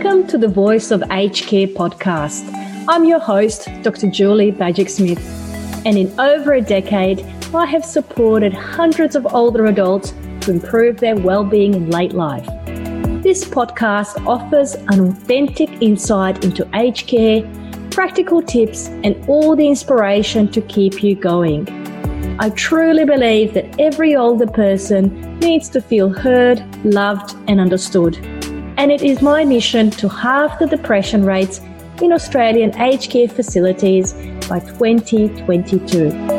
Welcome to the Voice of Aged Care podcast. I'm your host, Dr. Julie Bajic Smith, and in over a decade, I have supported hundreds of older adults to improve their well-being in late life. This podcast offers an authentic insight into aged care, practical tips, and all the inspiration to keep you going. I truly believe that every older person needs to feel heard, loved, and understood and it is my mission to halve the depression rates in Australian aged care facilities by 2022.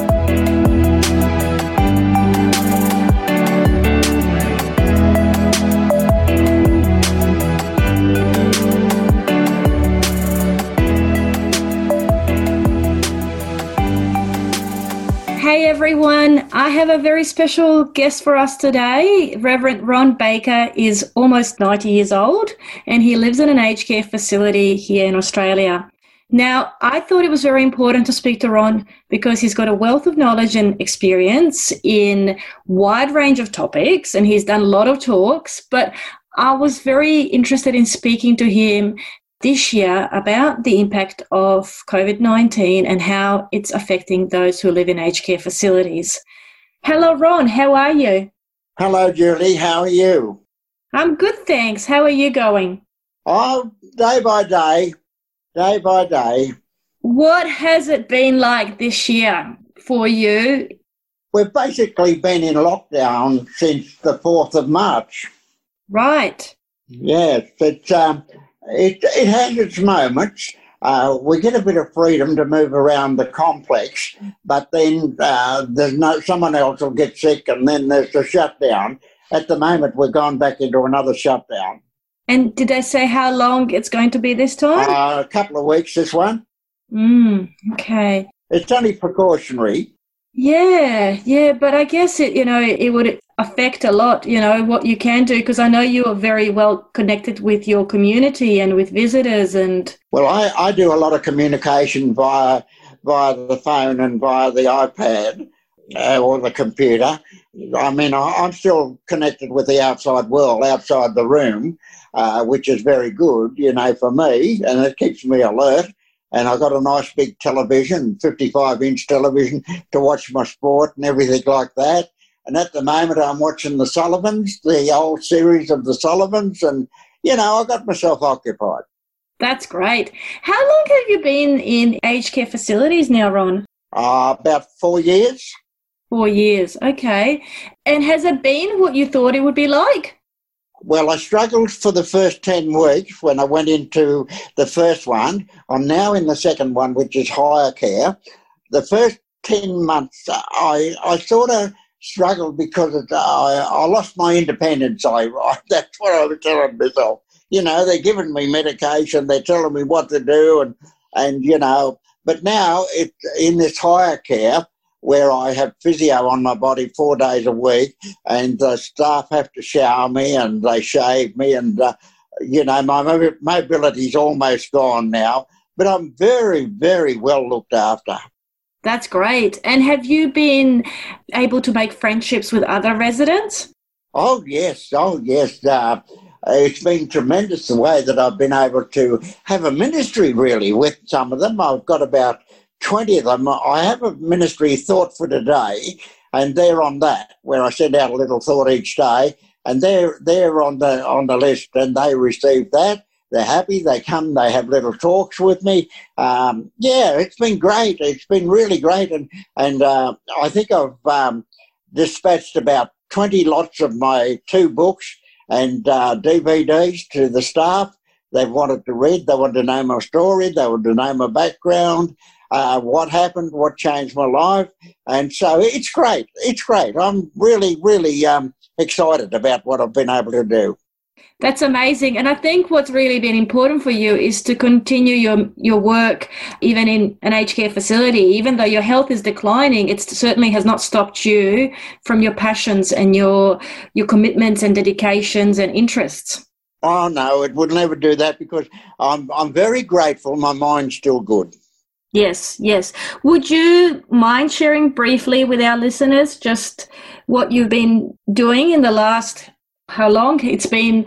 Everyone. I have a very special guest for us today. Reverend Ron Baker is almost 90 years old and he lives in an aged care facility here in Australia. Now, I thought it was very important to speak to Ron because he's got a wealth of knowledge and experience in wide range of topics and he's done a lot of talks, but I was very interested in speaking to him this year about the impact of COVID 19 and how it's affecting those who live in aged care facilities. Hello, Ron. How are you? Hello, Julie. How are you? I'm good, thanks. How are you going? Oh, day by day, day by day. What has it been like this year for you? We've basically been in lockdown since the 4th of March. Right. Yes, it's um, it, it has its moments. Uh, we get a bit of freedom to move around the complex, but then uh, there's no someone else will get sick, and then there's the shutdown. At the moment, we've gone back into another shutdown. And did they say how long it's going to be this time? Uh, a couple of weeks. This one. Mm, okay. It's only precautionary. Yeah, yeah, but I guess it, you know, it would affect a lot, you know, what you can do because I know you are very well connected with your community and with visitors and. Well, I, I do a lot of communication via via the phone and via the iPad uh, or the computer. I mean, I, am still connected with the outside world, outside the room, uh, which is very good, you know, for me, and it keeps me alert and I got a nice big television, 55 inch television, to watch my sport and everything like that. And at the moment, I'm watching the Sullivans, the old series of the Sullivans, and you know, I got myself occupied. That's great. How long have you been in aged care facilities now, Ron? Uh, about four years. Four years, okay. And has it been what you thought it would be like? Well, I struggled for the first 10 weeks when I went into the first one. I'm now in the second one, which is higher care. The first 10 months, I, I sort of struggled because it, I, I lost my independence. I, that's what I was telling myself. You know, they're giving me medication, they're telling me what to do, and, and you know, but now it, in this higher care, where I have physio on my body four days a week, and the staff have to shower me and they shave me, and uh, you know my mobility's almost gone now. But I'm very, very well looked after. That's great. And have you been able to make friendships with other residents? Oh yes, oh yes. Uh, it's been tremendous the way that I've been able to have a ministry really with some of them. I've got about 20 of them. I have a ministry thought for today, and they're on that, where I send out a little thought each day, and they're they're on the on the list, and they receive that. They're happy. They come. They have little talks with me. Um, yeah, it's been great. It's been really great, and and uh, I think I've um, dispatched about twenty lots of my two books and uh, DVDs to the staff. They wanted to read. They wanted to know my story. They wanted to know my background uh, what happened, what changed my life. And so it's great. It's great. I'm really, really um, excited about what I've been able to do. That's amazing. And I think what's really been important for you is to continue your, your work even in an aged care facility. Even though your health is declining, it certainly has not stopped you from your passions and your your commitments and dedications and interests. Oh no, it would never do that because I'm I'm very grateful. My mind's still good. Yes, yes. Would you mind sharing briefly with our listeners just what you've been doing in the last, how long? It's been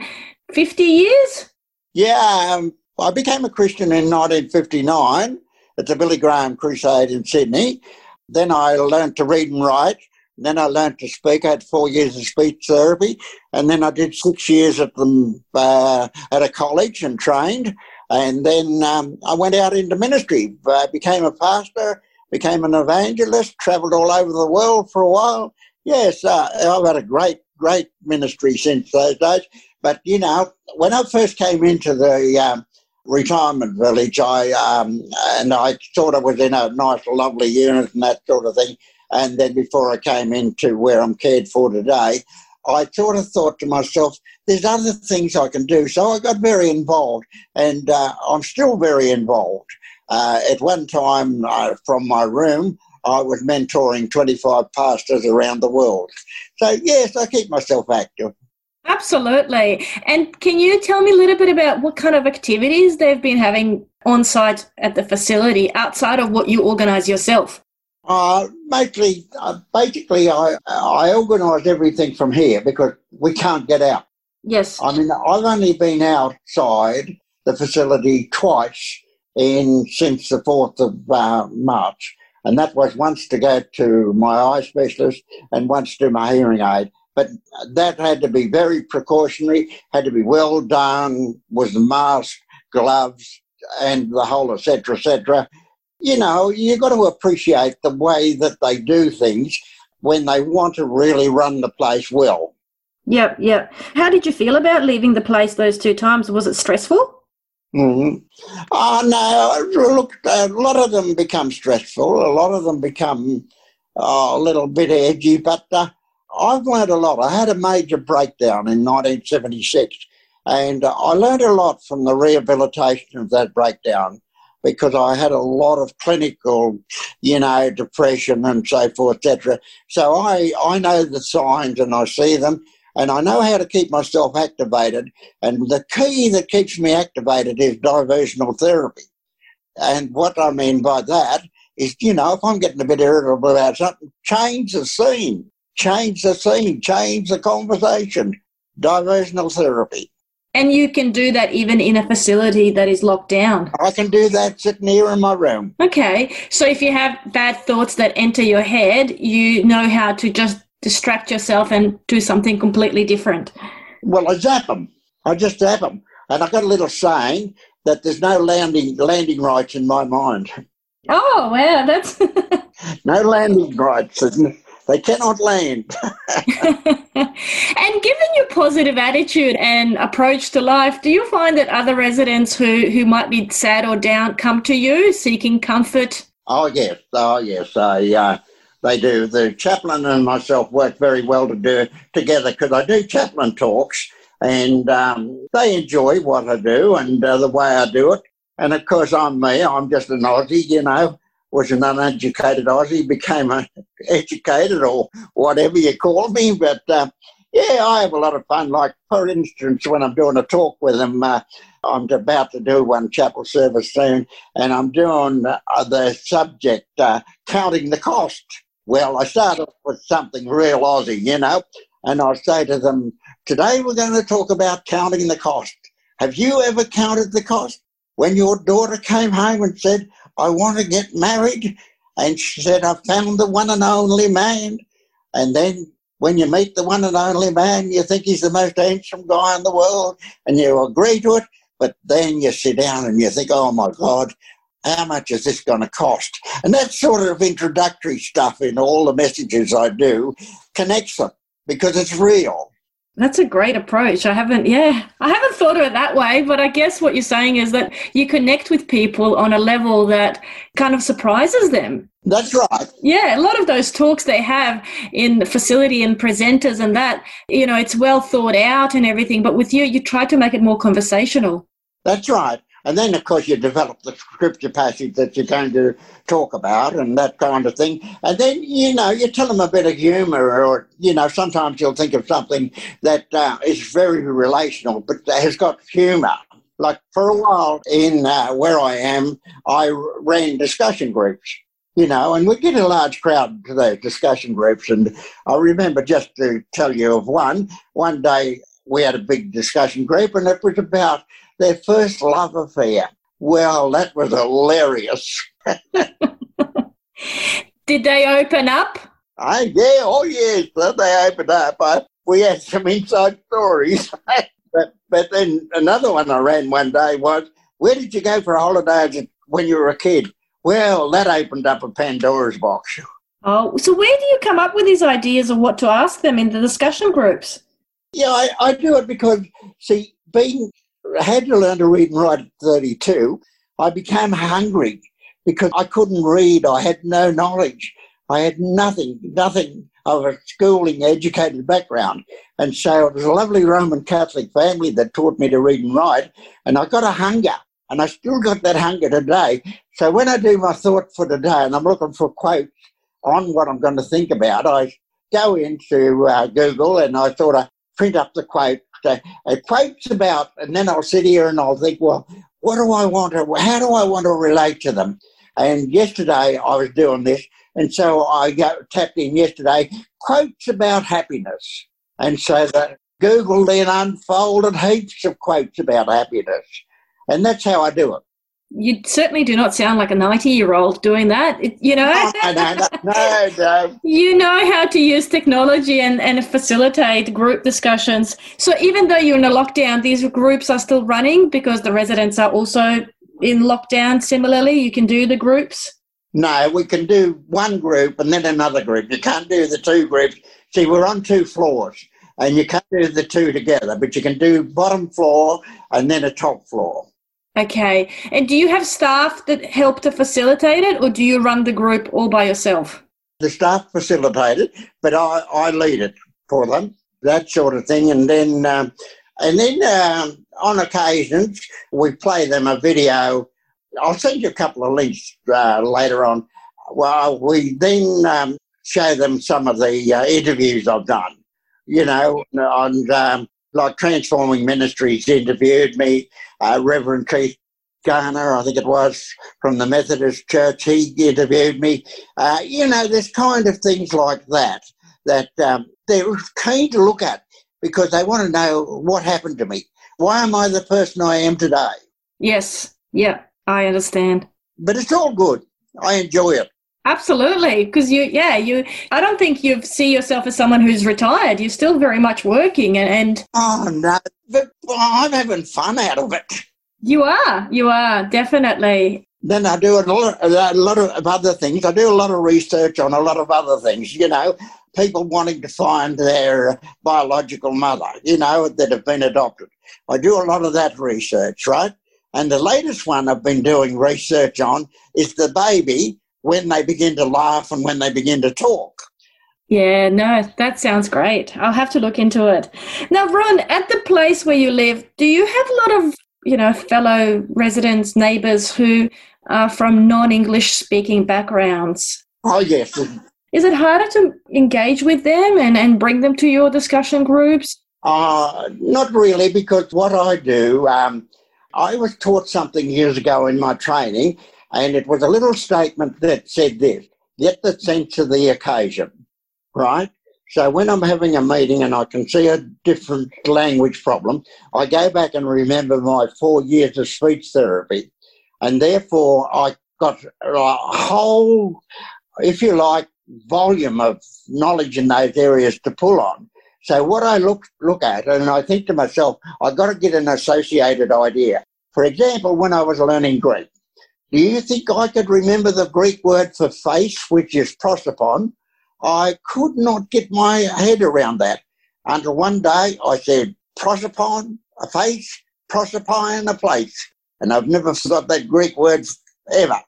50 years? Yeah, um, I became a Christian in 1959 at the Billy Graham Crusade in Sydney. Then I learned to read and write. Then I learned to speak. I had four years of speech therapy, and then I did six years at the uh, at a college and trained. And then um, I went out into ministry. I became a pastor, became an evangelist, travelled all over the world for a while. Yes, uh, I've had a great, great ministry since those days. But you know, when I first came into the um, retirement village, I um, and I thought I was in a nice, lovely unit and that sort of thing. And then before I came into where I'm cared for today, I sort of thought to myself, there's other things I can do. So I got very involved, and uh, I'm still very involved. Uh, at one time, uh, from my room, I was mentoring 25 pastors around the world. So, yes, I keep myself active. Absolutely. And can you tell me a little bit about what kind of activities they've been having on site at the facility outside of what you organise yourself? Uh, mostly, uh, basically, I, I organise everything from here because we can't get out. Yes. I mean, I've only been outside the facility twice in since the 4th of uh, March. And that was once to go to my eye specialist and once to my hearing aid. But that had to be very precautionary, had to be well done, was the mask, gloves, and the whole, etc., etc. You know, you've got to appreciate the way that they do things when they want to really run the place well. Yep, yep. How did you feel about leaving the place those two times? Was it stressful? Mm-hmm. Oh, no, look, a lot of them become stressful. A lot of them become uh, a little bit edgy, but uh, I've learned a lot. I had a major breakdown in 1976, and uh, I learned a lot from the rehabilitation of that breakdown because I had a lot of clinical, you know, depression and so forth, etc. So I, I know the signs and I see them and I know how to keep myself activated. And the key that keeps me activated is diversional therapy. And what I mean by that is, you know, if I'm getting a bit irritable about something, change the scene, change the scene, change the conversation. Diversional therapy. And you can do that even in a facility that is locked down. I can do that sitting here in my room. Okay. So if you have bad thoughts that enter your head, you know how to just distract yourself and do something completely different? Well, I zap them. I just zap them. And I got a little saying that there's no landing landing rights in my mind. Oh, wow, that's no landing rights. They cannot land. and given your positive attitude and approach to life, do you find that other residents who, who might be sad or down come to you seeking comfort? Oh yes, oh yes. I uh, they do. The chaplain and myself work very well to do together because I do chaplain talks, and um, they enjoy what I do and uh, the way I do it. And of course, I'm me. I'm just an Aussie, you know. Was an uneducated Aussie, became educated or whatever you call me. But uh, yeah, I have a lot of fun. Like for instance, when I'm doing a talk with them, uh, I'm about to do one chapel service soon, and I'm doing uh, the subject uh, counting the cost. Well, I start off with something real Aussie, you know, and I say to them, Today we're going to talk about counting the cost. Have you ever counted the cost? When your daughter came home and said, I want to get married, and she said, I found the one and only man. And then when you meet the one and only man, you think he's the most handsome guy in the world, and you agree to it. But then you sit down and you think, oh my God, how much is this going to cost? And that sort of introductory stuff in all the messages I do connects them because it's real. That's a great approach. I haven't, yeah, I haven't thought of it that way, but I guess what you're saying is that you connect with people on a level that kind of surprises them. That's right. Yeah, a lot of those talks they have in the facility and presenters and that, you know, it's well thought out and everything, but with you, you try to make it more conversational. That's right. And then, of course, you develop the scripture passage that you're going to talk about and that kind of thing. And then, you know, you tell them a bit of humor, or, you know, sometimes you'll think of something that uh, is very relational but has got humor. Like for a while in uh, where I am, I ran discussion groups you know, and we get a large crowd to those discussion groups. And I remember just to tell you of one, one day we had a big discussion group and it was about their first love affair. Well, that was hilarious. Did they open up? I, yeah, oh yes, they opened up. I, we had some inside stories. but, but then another one I ran one day was, where did you go for holidays when you were a kid? Well, that opened up a Pandora's box. Oh, so where do you come up with these ideas of what to ask them in the discussion groups? Yeah, I, I do it because, see, being, had to learn to read and write at 32. I became hungry because I couldn't read. I had no knowledge. I had nothing, nothing of a schooling, educated background. And so it was a lovely Roman Catholic family that taught me to read and write. And I got a hunger, and I still got that hunger today. So when I do my thought for today, and I'm looking for quotes on what I'm going to think about, I go into uh, Google and I thought I print up the quote. Uh, quotes about, and then I'll sit here and I'll think, well, what do I want to, how do I want to relate to them? And yesterday I was doing this, and so I got, tapped in yesterday quotes about happiness. And so that Google then unfolded heaps of quotes about happiness. And that's how I do it. You certainly do not sound like a 90 year old doing that, it, you know? Oh, no, no, no, no. You know how to use technology and, and facilitate group discussions. So even though you're in a lockdown, these groups are still running because the residents are also in lockdown similarly? You can do the groups? No, we can do one group and then another group. You can't do the two groups. See, we're on two floors and you can't do the two together, but you can do bottom floor and then a top floor. Okay. And do you have staff that help to facilitate it or do you run the group all by yourself? The staff facilitate it, but I, I lead it for them, that sort of thing. And then um, and then um, on occasions, we play them a video. I'll send you a couple of links uh, later on. Well, we then um, show them some of the uh, interviews I've done, you know, and um, like Transforming Ministries interviewed me, uh, Reverend Keith Garner, I think it was, from the Methodist Church, he interviewed me. Uh, you know, there's kind of things like that that um, they're keen to look at because they want to know what happened to me. Why am I the person I am today? Yes, yeah, I understand. But it's all good. I enjoy it. Absolutely, because you, yeah, you. I don't think you see yourself as someone who's retired. You're still very much working, and, and oh no, but I'm having fun out of it. You are, you are definitely. Then I do a lot, a lot of other things. I do a lot of research on a lot of other things. You know, people wanting to find their biological mother, you know, that have been adopted. I do a lot of that research, right? And the latest one I've been doing research on is the baby when they begin to laugh and when they begin to talk. Yeah, no, that sounds great. I'll have to look into it. Now, Ron, at the place where you live, do you have a lot of, you know, fellow residents, neighbours who are from non English speaking backgrounds? Oh, yes. Is it harder to engage with them and, and bring them to your discussion groups? Uh, not really, because what I do, um, I was taught something years ago in my training, and it was a little statement that said this get the sense of the occasion, right? So when I'm having a meeting and I can see a different language problem, I go back and remember my four years of speech therapy. And therefore, I got a whole, if you like, volume of knowledge in those areas to pull on. So what I look look at, and I think to myself, I've got to get an associated idea. For example, when I was learning Greek, do you think I could remember the Greek word for face, which is prosopon? I could not get my head around that until one day I said prosopon, a face, prosopine, a place. And I've never forgot that Greek word ever.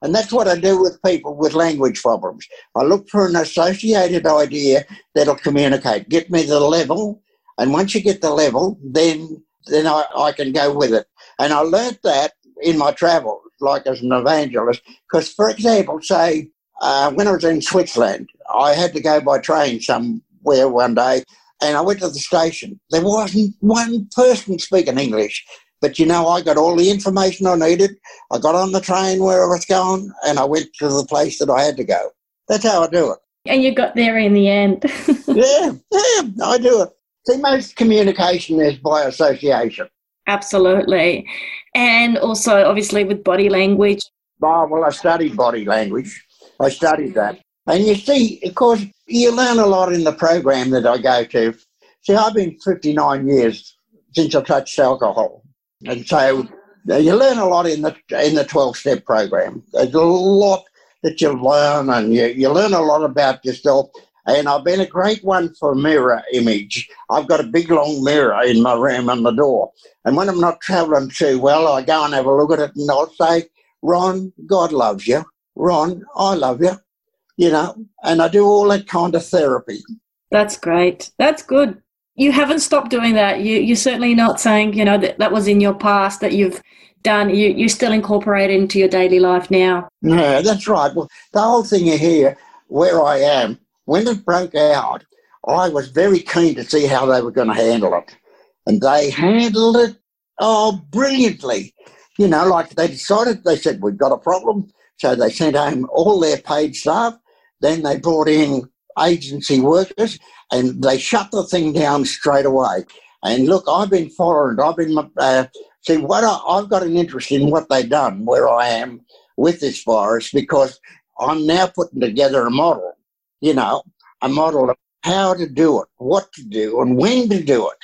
And that's what I do with people with language problems. I look for an associated idea that'll communicate, get me the level, and once you get the level, then then I, I can go with it. And I learnt that in my travels, like as an evangelist, because for example, say uh, when I was in Switzerland, I had to go by train somewhere one day, and I went to the station. There wasn't one person speaking English. But you know, I got all the information I needed. I got on the train where I was going and I went to the place that I had to go. That's how I do it. And you got there in the end. yeah, yeah, I do it. See, most communication is by association. Absolutely. And also, obviously, with body language. Oh, well, I studied body language. I studied that. And you see, of course, you learn a lot in the program that I go to. See, I've been 59 years since I touched alcohol. And so you learn a lot in the in the 12 step program. There's a lot that you learn and you, you learn a lot about yourself. And I've been a great one for mirror image. I've got a big long mirror in my room on the door. And when I'm not travelling too well, I go and have a look at it and I'll say, Ron, God loves you. Ron, I love you. You know, and I do all that kind of therapy. That's great. That's good. You haven't stopped doing that. You, you're certainly not saying, you know, that that was in your past that you've done. You, you still incorporate it into your daily life now. Yeah, that's right. Well, the whole thing here, where I am, when it broke out, I was very keen to see how they were going to handle it. And they handled it, oh, brilliantly. You know, like they decided, they said, we've got a problem. So they sent home all their paid staff. Then they brought in agency workers and they shut the thing down straight away. And look, I've been following, I've been, uh, see, what I, have got an interest in what they've done where I am with this virus because I'm now putting together a model, you know, a model of how to do it, what to do, and when to do it,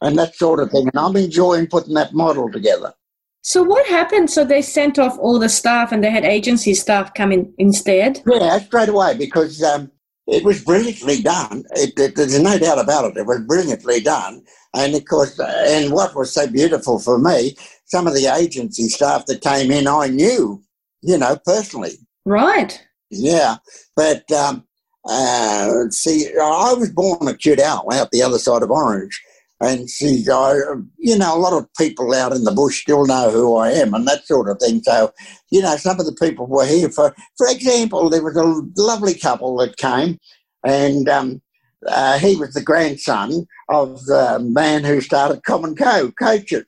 and that sort of thing. And I'm enjoying putting that model together. So what happened? So they sent off all the staff and they had agency staff come in instead? Yeah, straight away because um, it was brilliantly done. It, it, there's no doubt about it. It was brilliantly done. And of course, and what was so beautiful for me, some of the agency staff that came in, I knew, you know, personally. Right. Yeah. But um, uh, see, I was born at Cudal, out the other side of Orange. And see, I, you know, a lot of people out in the bush still know who I am and that sort of thing. So, you know, some of the people were here. For for example, there was a lovely couple that came, and um, uh, he was the grandson of the man who started Common Co coaches,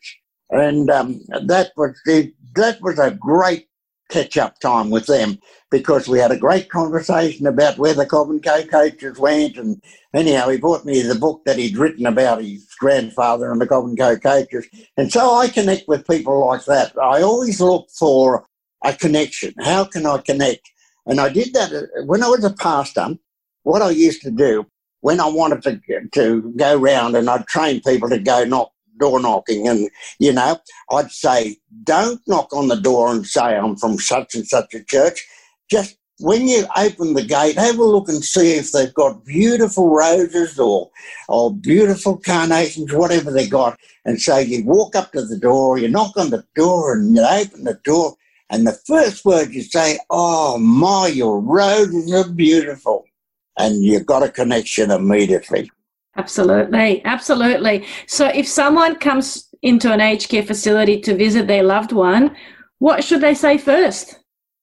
and um, that was the, that was a great catch up time with them because we had a great conversation about where the Common Co coaches went. And anyhow, he brought me the book that he'd written about his grandfather and the Common Co coaches. And so I connect with people like that. I always look for a connection. How can I connect? And I did that uh, when I was a pastor. What I used to do when I wanted to to go round and I'd train people to go knock door knocking and you know I'd say don't knock on the door and say I'm from such and such a church just when you open the gate have a look and see if they've got beautiful roses or or beautiful carnations whatever they got and so you walk up to the door you knock on the door and you open the door and the first word you say oh my your roses are beautiful and you've got a connection immediately. Absolutely, absolutely. So if someone comes into an aged care facility to visit their loved one, what should they say first?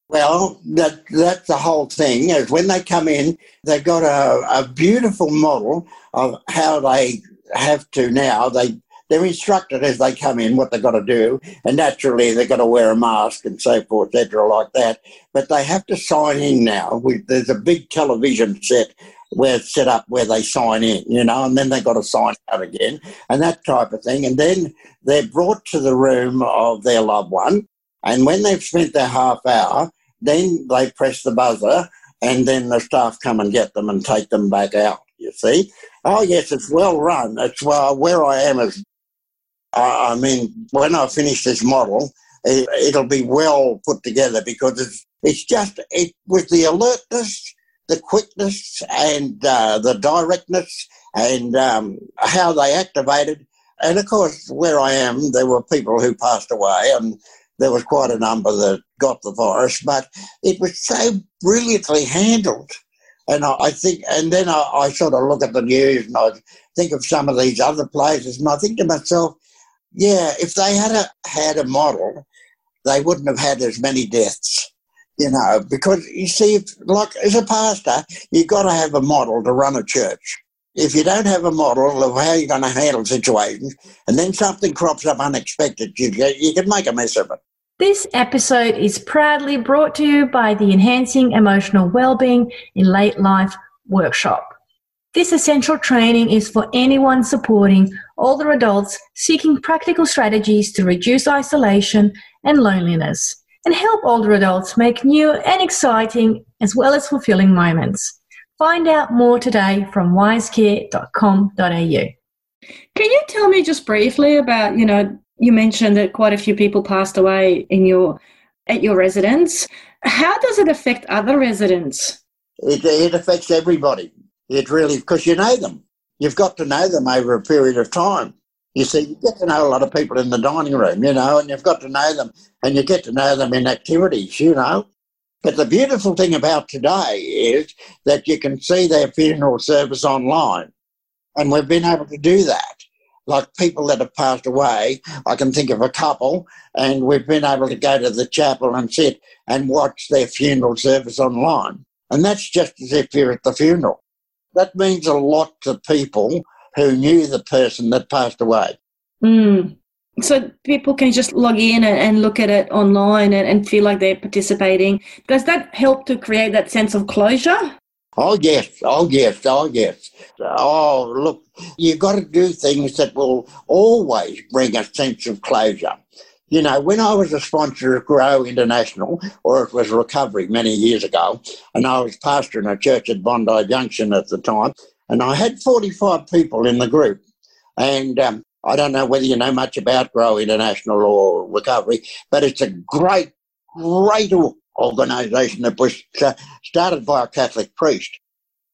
Well, that that's the whole thing. Is when they come in, they've got a, a beautiful model of how they have to now. They they're instructed as they come in what they've got to do, and naturally they've got to wear a mask and so forth, etc., like that. But they have to sign in now. We, there's a big television set where it's set up where they sign in, you know, and then they've got to sign out again, and that type of thing. And then they're brought to the room of their loved one, and when they've spent their half hour, then they press the buzzer, and then the staff come and get them and take them back out. You see? Oh yes, it's well run. It's well, where I am is I mean, when I finish this model, it, will be well put together because it's, it's just it with the alertness, the quickness, and uh, the directness, and um, how they activated. And of course, where I am, there were people who passed away, and there was quite a number that got the virus, but it was so brilliantly handled. And I, think, and then I, I sort of look at the news and I think of some of these other places, and I think to myself, yeah, if they had a, had a model, they wouldn't have had as many deaths. You know, because you see, if, like as a pastor, you've got to have a model to run a church. If you don't have a model of how you're going to handle situations, and then something crops up unexpected, you, you can make a mess of it. This episode is proudly brought to you by the Enhancing Emotional Wellbeing in Late Life workshop. This essential training is for anyone supporting older adults seeking practical strategies to reduce isolation and loneliness and help older adults make new and exciting as well as fulfilling moments. Find out more today from wisecare.com.au. Can you tell me just briefly about, you know, you mentioned that quite a few people passed away in your at your residence. How does it affect other residents? It, it affects everybody. It really, because you know them. You've got to know them over a period of time. You see, you get to know a lot of people in the dining room, you know, and you've got to know them, and you get to know them in activities, you know. But the beautiful thing about today is that you can see their funeral service online, and we've been able to do that. Like people that have passed away, I can think of a couple, and we've been able to go to the chapel and sit and watch their funeral service online. And that's just as if you're at the funeral. That means a lot to people who knew the person that passed away. Mm. So people can just log in and, look at it online and, and, feel like they're participating. Does that help to create that sense of closure? Oh yes, oh yes, oh yes. Oh look, you've got to do things that will always bring a sense of closure. You know, when I was a sponsor of Grow International, or it was Recovery many years ago, and I was pastoring a church at Bondi Junction at the time, and I had 45 people in the group. And um, I don't know whether you know much about Grow International or Recovery, but it's a great, great organisation that was uh, started by a Catholic priest.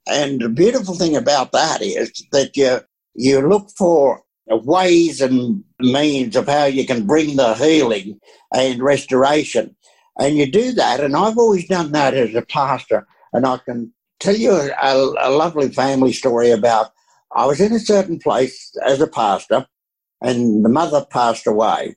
And the beautiful thing about that is that you, you look for ways and means of how you can bring the healing and restoration. And you do that. And I've always done that as a pastor. And I can tell you a, a, lovely family story about I was in a certain place as a pastor, and the mother passed away.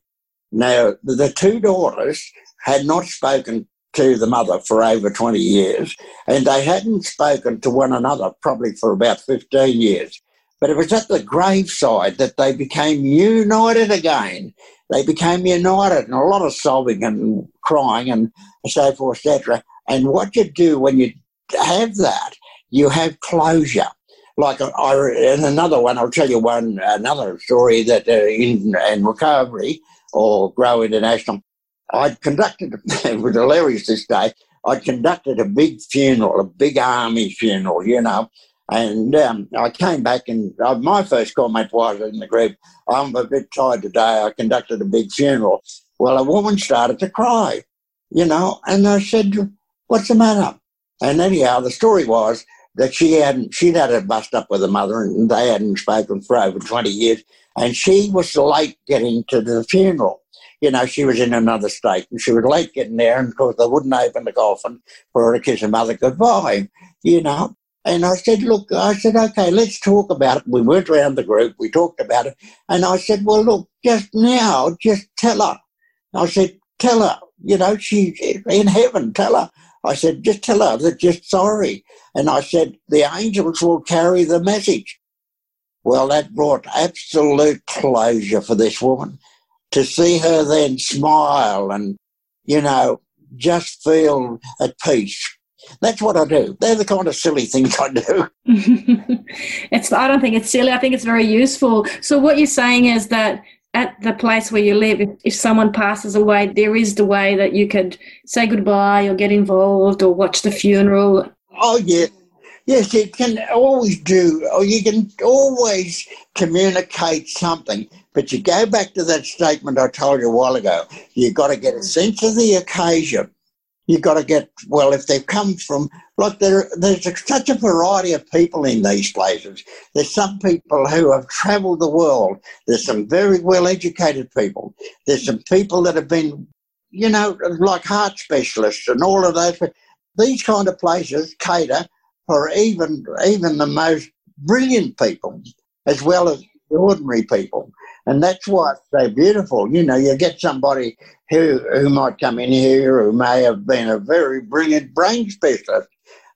Now, the two daughters had not spoken to the mother for over 20 years, and they hadn't spoken to one another probably for about 15 years. But it was at the graveside that they became united again. They became united, and a lot of sobbing and crying and so forth, etc. And what you do when you have that, you have closure. Like I, in another one, I'll tell you one another story that uh, in, in recovery or Grow International, I'd conducted. it was hilarious this day. I conducted a big funeral, a big army funeral, you know, and um, I came back and uh, my first comment was in the group, I'm a bit tired today. I conducted a big funeral. Well, a woman started to cry, you know, and I said, What's the matter? And anyhow, the story was that she hadn't, she'd had a bust up with her mother and they hadn't spoken for over 20 years. And she was late getting to the funeral. You know, she was in another state and she was late getting there. And of course, they wouldn't open the coffin for her to kiss her mother goodbye, you know. And I said, look, I said, okay, let's talk about it. We went around the group, we talked about it. And I said, well, look, just now, just tell her. I said, tell her, you know, she's in heaven, tell her. I said, just tell her that you're sorry. And I said, the angels will carry the message. Well, that brought absolute closure for this woman to see her then smile and, you know, just feel at peace. That's what I do. They're the kind of silly things I do. it's. I don't think it's silly. I think it's very useful. So what you're saying is that at the place where you live, if, if someone passes away, there is the way that you could say goodbye or get involved or watch the funeral. Oh, yeah. Yes, you can always do, or you can always communicate something. But you go back to that statement I told you a while ago. You've got to get a sense of the occasion you've got to get well if they've come from look there there's such a variety of people in these places. There's some people who have traveled the world. There's some very well educated people. There's some people that have been you know like heart specialists and all of those. These kind of places cater for even even the most brilliant people as well as the ordinary people and that's what's so beautiful. You know, you get somebody who who might come in here who may have been a very brilliant brain specialist,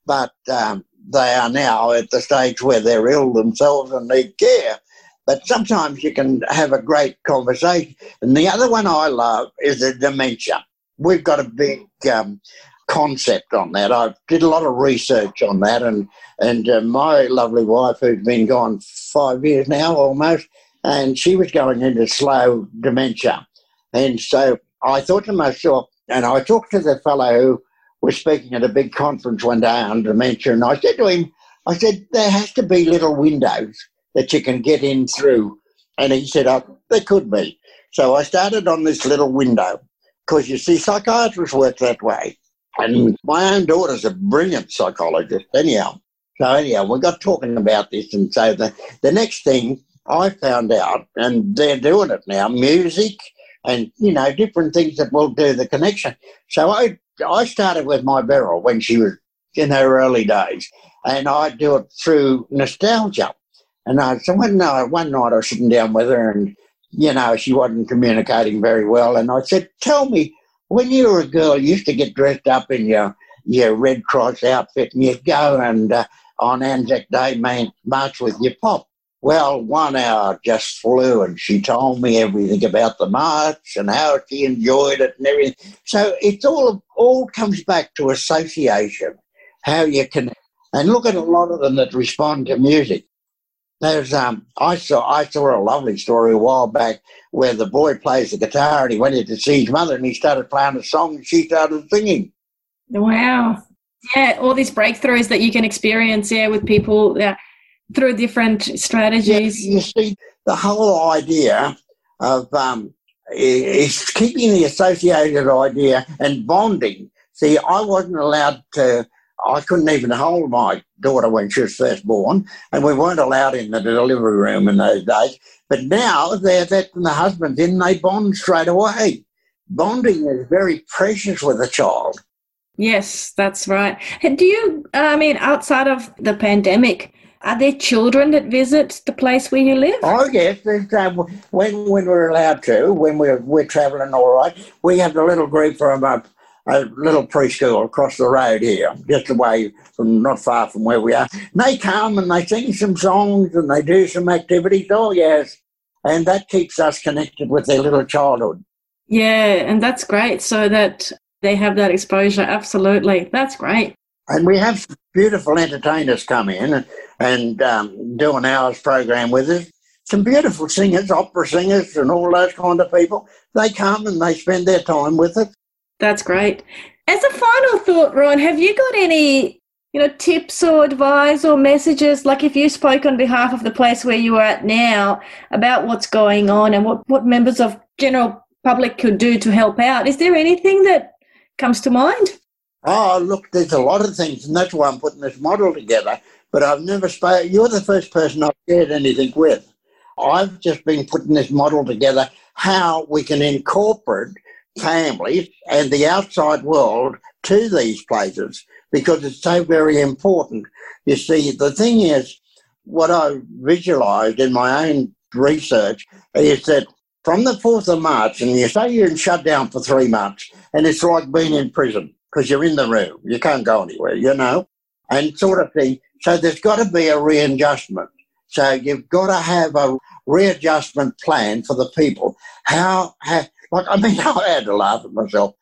but um, they are now at the stage where they're ill themselves and need care. But sometimes you can have a great conversation. And the other one I love is the dementia. We've got a big um, concept on that. I did a lot of research on that, and and uh, my lovely wife, who's been gone five years now almost, and she was going into slow dementia. And so I thought to myself, and I talked to the fellow who was speaking at a big conference one day on dementia, and I said to him, I said, there has to be little windows that you can get in through. And he said, oh, there could be. So I started on this little window because you see, psychiatrists work that way. And my own daughter's a brilliant psychologist, anyhow. So, anyhow, we got talking about this. And so the, the next thing I found out, and they're doing it now music and, you know, different things that will do the connection. So I, I started with my Beryl when she was in her early days, and I do it through nostalgia. And I, so one night, one night I was sitting down with her, and you know she wasn't communicating very well. And I said, "Tell me, when you were a girl, you used to get dressed up in your your Red Cross outfit, and you'd go and uh, on Anzac Day march with your pop." Well, one hour just flew, and she told me everything about the march and how she enjoyed it and everything. So it's all all comes back to association, how you can, and look at a lot of them that respond to music. There's um, I saw I saw a lovely story a while back where the boy plays the guitar and he went in to see his mother and he started playing a song and she started singing. Wow, yeah, all these breakthroughs that you can experience, yeah, with people yeah, through different strategies. Yeah, you see, the whole idea of um, is keeping the associated idea and bonding. See, I wasn't allowed to I couldn't even hold my daughter when she was first born, and we weren't allowed in the delivery room in those days. But now they're that the husband's in, they bond straight away. Bonding is very precious with a child. Yes, that's right. Do you, I mean, outside of the pandemic, are there children that visit the place where you live? Oh yes, uh, when when we're allowed to, when we're we're travelling all right, we have a little group from uh, a little preschool across the road here, just away from not far from where we are. And they come and they sing some songs and they do some activities. Oh, yes. And that keeps us connected with their little childhood. Yeah, and that's great. So that they have that exposure. Absolutely. That's great. And we have beautiful entertainers come in and, um, do an hour's program with us. Some beautiful singers, opera singers, and all those kind of people. They come and they spend their time with us. That's great. As a final thought, Ron, have you got any, you know, tips or advice or messages? Like if you spoke on behalf of the place where you are at now about what's going on and what, what members of general public could do to help out, is there anything that comes to mind? Oh, look, there's a lot of things, and that's why I'm putting this model together. But I've never spoken. You're the first person I've shared anything with. I've just been putting this model together how we can incorporate families and the outside world to these places because it's so very important. You see, the thing is, what I visualized in my own research is that from the 4th of March, and you say you're shut down for three months, and it's like being in prison because you're in the room. You can't go anywhere, you know, and sort of thing. So there's got to be a readjustment. So you've got to have a readjustment plan for the people. How, how like, I mean, I had to laugh at myself.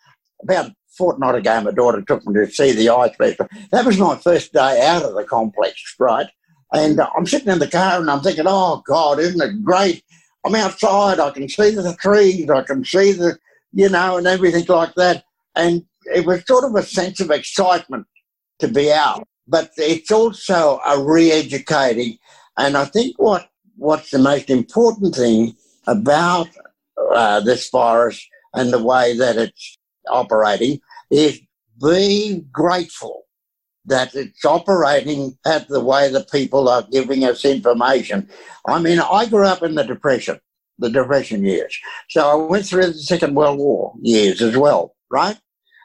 About a fortnight ago, my daughter took me to see the eye specialist. That was my first day out of the complex, right? And uh, I'm sitting in the car and I'm thinking, oh, God, isn't it great? I'm outside. I can see the trees. I can see the, you know, and everything like that. And it was sort of a sense of excitement to be out. But it's also a re-educating. And I think what what's the most important thing about uh, this virus and the way that it's operating is be grateful that it's operating at the way the people are giving us information. I mean, I grew up in the Depression, the Depression years. So I went through the Second World War years as well, right?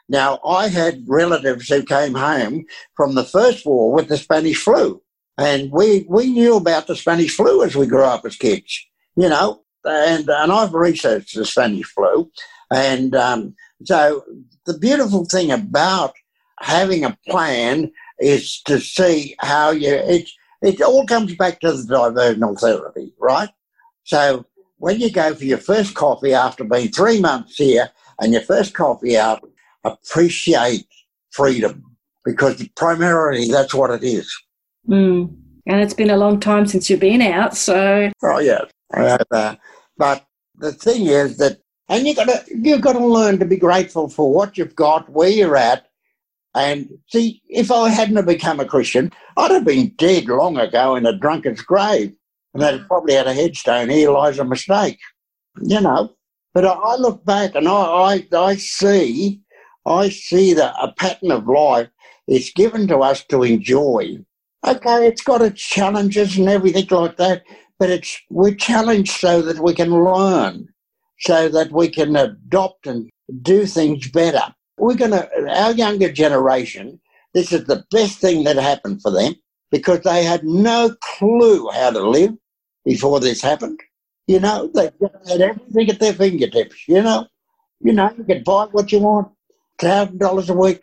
Now, I had relatives who came home from the First War with the Spanish flu. And we, we knew about the Spanish flu as we grew up as kids. You know, and and I've researched the Spanish flu, and um, so the beautiful thing about having a plan is to see how you it it all comes back to the diversional therapy, right? So when you go for your first coffee after being three months here and your first coffee out, appreciate freedom because primarily that's what it is. Mm. And it's been a long time since you've been out, so. Oh, yeah. Uh, but the thing is that, and you got to you've got to learn to be grateful for what you've got, where you're at, and see. If I hadn't become a Christian, I'd have been dead long ago in a drunkard's grave, and they'd probably had a headstone. Here lies a mistake, you know. But I, I look back and I, I I see I see that a pattern of life is given to us to enjoy. Okay, it's got its challenges and everything like that, but it's we're challenged so that we can learn, so that we can adopt and do things better. We're gonna our younger generation, this is the best thing that happened for them because they had no clue how to live before this happened. You know, they had everything at their fingertips, you know. You know, you can buy what you want, thousand dollars a week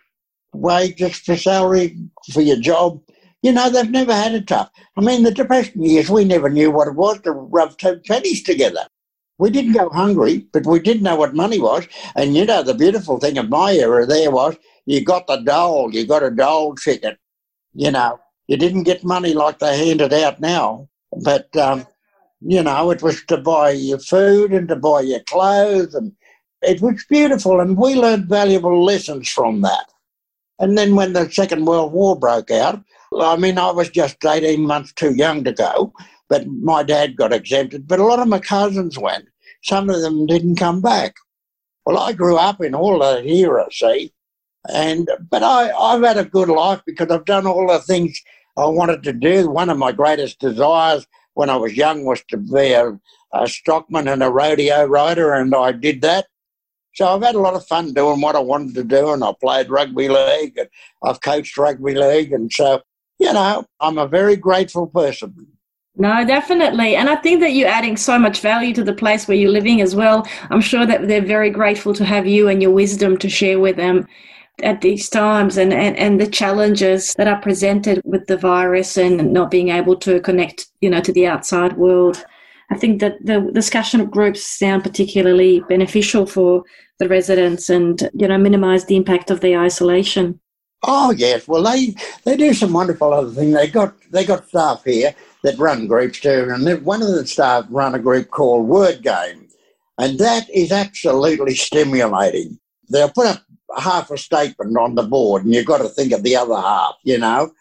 wages for salary for your job. You know, they've never had it tough. I mean, the depression years, we never knew what it was to rub two pennies together. We didn't go hungry, but we did know what money was. And you know, the beautiful thing of my era there was you got the dole, you got a dole ticket. You know, you didn't get money like they handed out now, but um, you know, it was to buy your food and to buy your clothes, and it was beautiful. And we learned valuable lessons from that. And then when the Second World War broke out, I mean, I was just 18 months too young to go, but my dad got exempted. But a lot of my cousins went. Some of them didn't come back. Well, I grew up in all that era, see, and but I, I've had a good life because I've done all the things I wanted to do. One of my greatest desires when I was young was to be a, a stockman and a rodeo rider, and I did that. So I've had a lot of fun doing what I wanted to do, and I played rugby league, and I've coached rugby league, and so you know I'm a very grateful person. No, definitely. And I think that you're adding so much value to the place where you're living as well. I'm sure that they're very grateful to have you and your wisdom to share with them at these times and, and, and the challenges that are presented with the virus and not being able to connect, you know, to the outside world. I think that the discussion groups sound particularly beneficial for the residents and you know minimise the impact of the isolation. Oh yes, well they they do some wonderful other things. They got they got staff here that run groups too, and one of the staff run a group called Word Game, and that is absolutely stimulating. They'll put up half a statement on the board, and you've got to think of the other half, you know,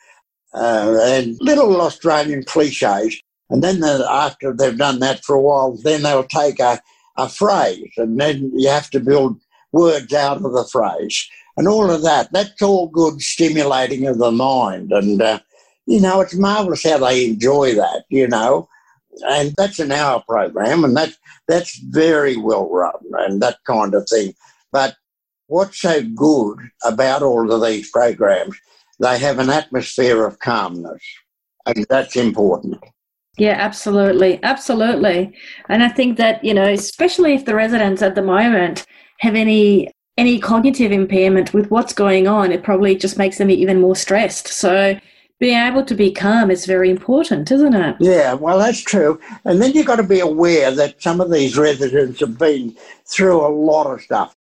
uh, and little Australian cliches. And then after they've done that for a while, then they'll take a, a phrase and then you have to build words out of the phrase and all of that. That's all good stimulating of the mind. And, uh, you know, it's marvellous how they enjoy that, you know. And that's an hour program and that, that's very well run and that kind of thing. But what's so good about all of these programs, they have an atmosphere of calmness. And that's important. Yeah, absolutely. Absolutely. And I think that, you know, especially if the residents at the moment have any any cognitive impairment with what's going on, it probably just makes them even more stressed. So being able to be calm is very important, isn't it? Yeah, well, that's true. And then you've got to be aware that some of these residents have been through a lot of stuff.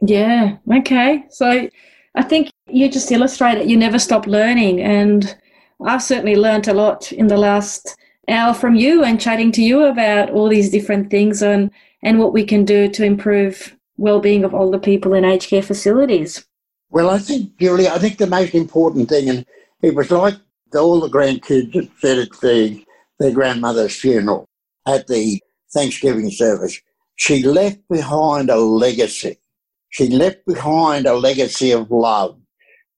Yeah, okay. So I think you just illustrate it. You never stop learning. And I've certainly learned a lot in the last hour from you and chatting to you about all these different things and, and what we can do to improve well-being of older people in aged care facilities. Well, I think, Julie, I think the most important thing, and it was like all the grandkids said at the, their grandmother's funeral at the Thanksgiving service, she left behind a legacy. She left behind a legacy of love.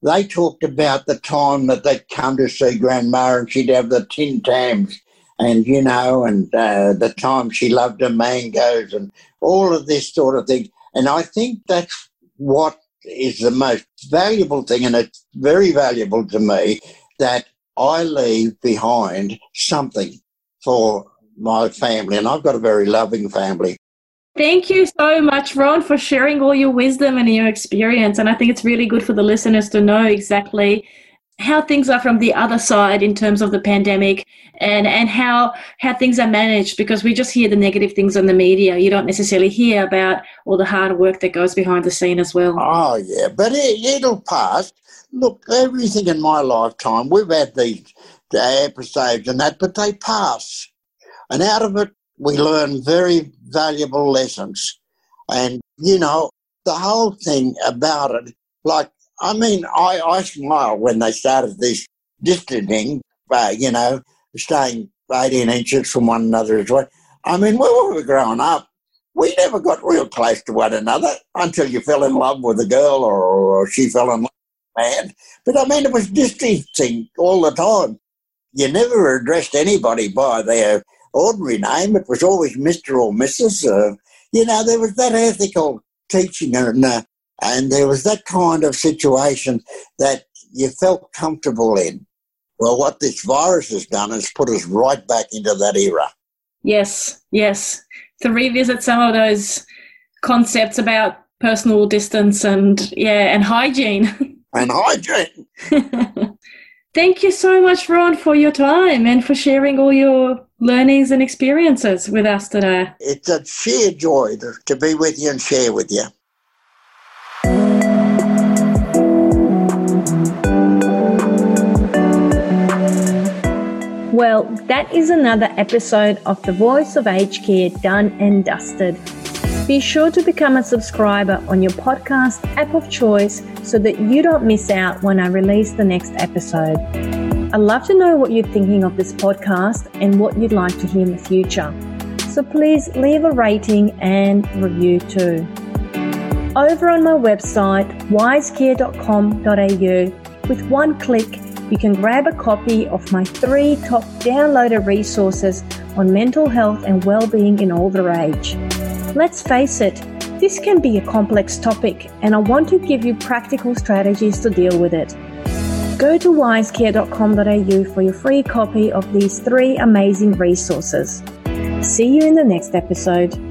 They talked about the time that they'd come to see Grandma and she'd have the Tim Tams and you know, and uh, the time she loved her mangoes and all of this sort of thing. And I think that's what is the most valuable thing, and it's very valuable to me that I leave behind something for my family, and I've got a very loving family. Thank you so much, Ron, for sharing all your wisdom and your experience. And I think it's really good for the listeners to know exactly how things are from the other side in terms of the pandemic and and how how things are managed because we just hear the negative things on the media. You don't necessarily hear about all the hard work that goes behind the scene as well. Oh yeah but it, it'll pass. Look everything in my lifetime we've had these episodes and that but they pass. And out of it we learn very valuable lessons. And, you know, the whole thing about it, like, I mean, I, I smile when they started this distancing, uh, you know, staying 18 inches from one another as well. I mean, when we were growing up, we never got real close to one another until you fell in love with a girl or, or she fell in love with a man. But I mean, it was distancing all the time. You never addressed anybody by their ordinary name. It was always Mr. or Mrs. Uh, you know, there was that ethical teaching and, uh, and there was that kind of situation that you felt comfortable in. Well, what this virus has done is put us right back into that era. Yes, yes. To revisit some of those concepts about personal distance and yeah, and hygiene. And hygiene. Thank you so much, Ron, for your time and for sharing all your learnings and experiences with us today. It's a sheer joy to, to be with you and share with you. Well, that is another episode of The Voice of Aged Care done and dusted. Be sure to become a subscriber on your podcast app of choice so that you don't miss out when I release the next episode. I'd love to know what you're thinking of this podcast and what you'd like to hear in the future. So please leave a rating and review too. Over on my website, wisecare.com.au, with one click, you can grab a copy of my three top downloaded resources on mental health and well-being in older age. Let's face it, this can be a complex topic, and I want to give you practical strategies to deal with it. Go to wisecare.com.au for your free copy of these three amazing resources. See you in the next episode.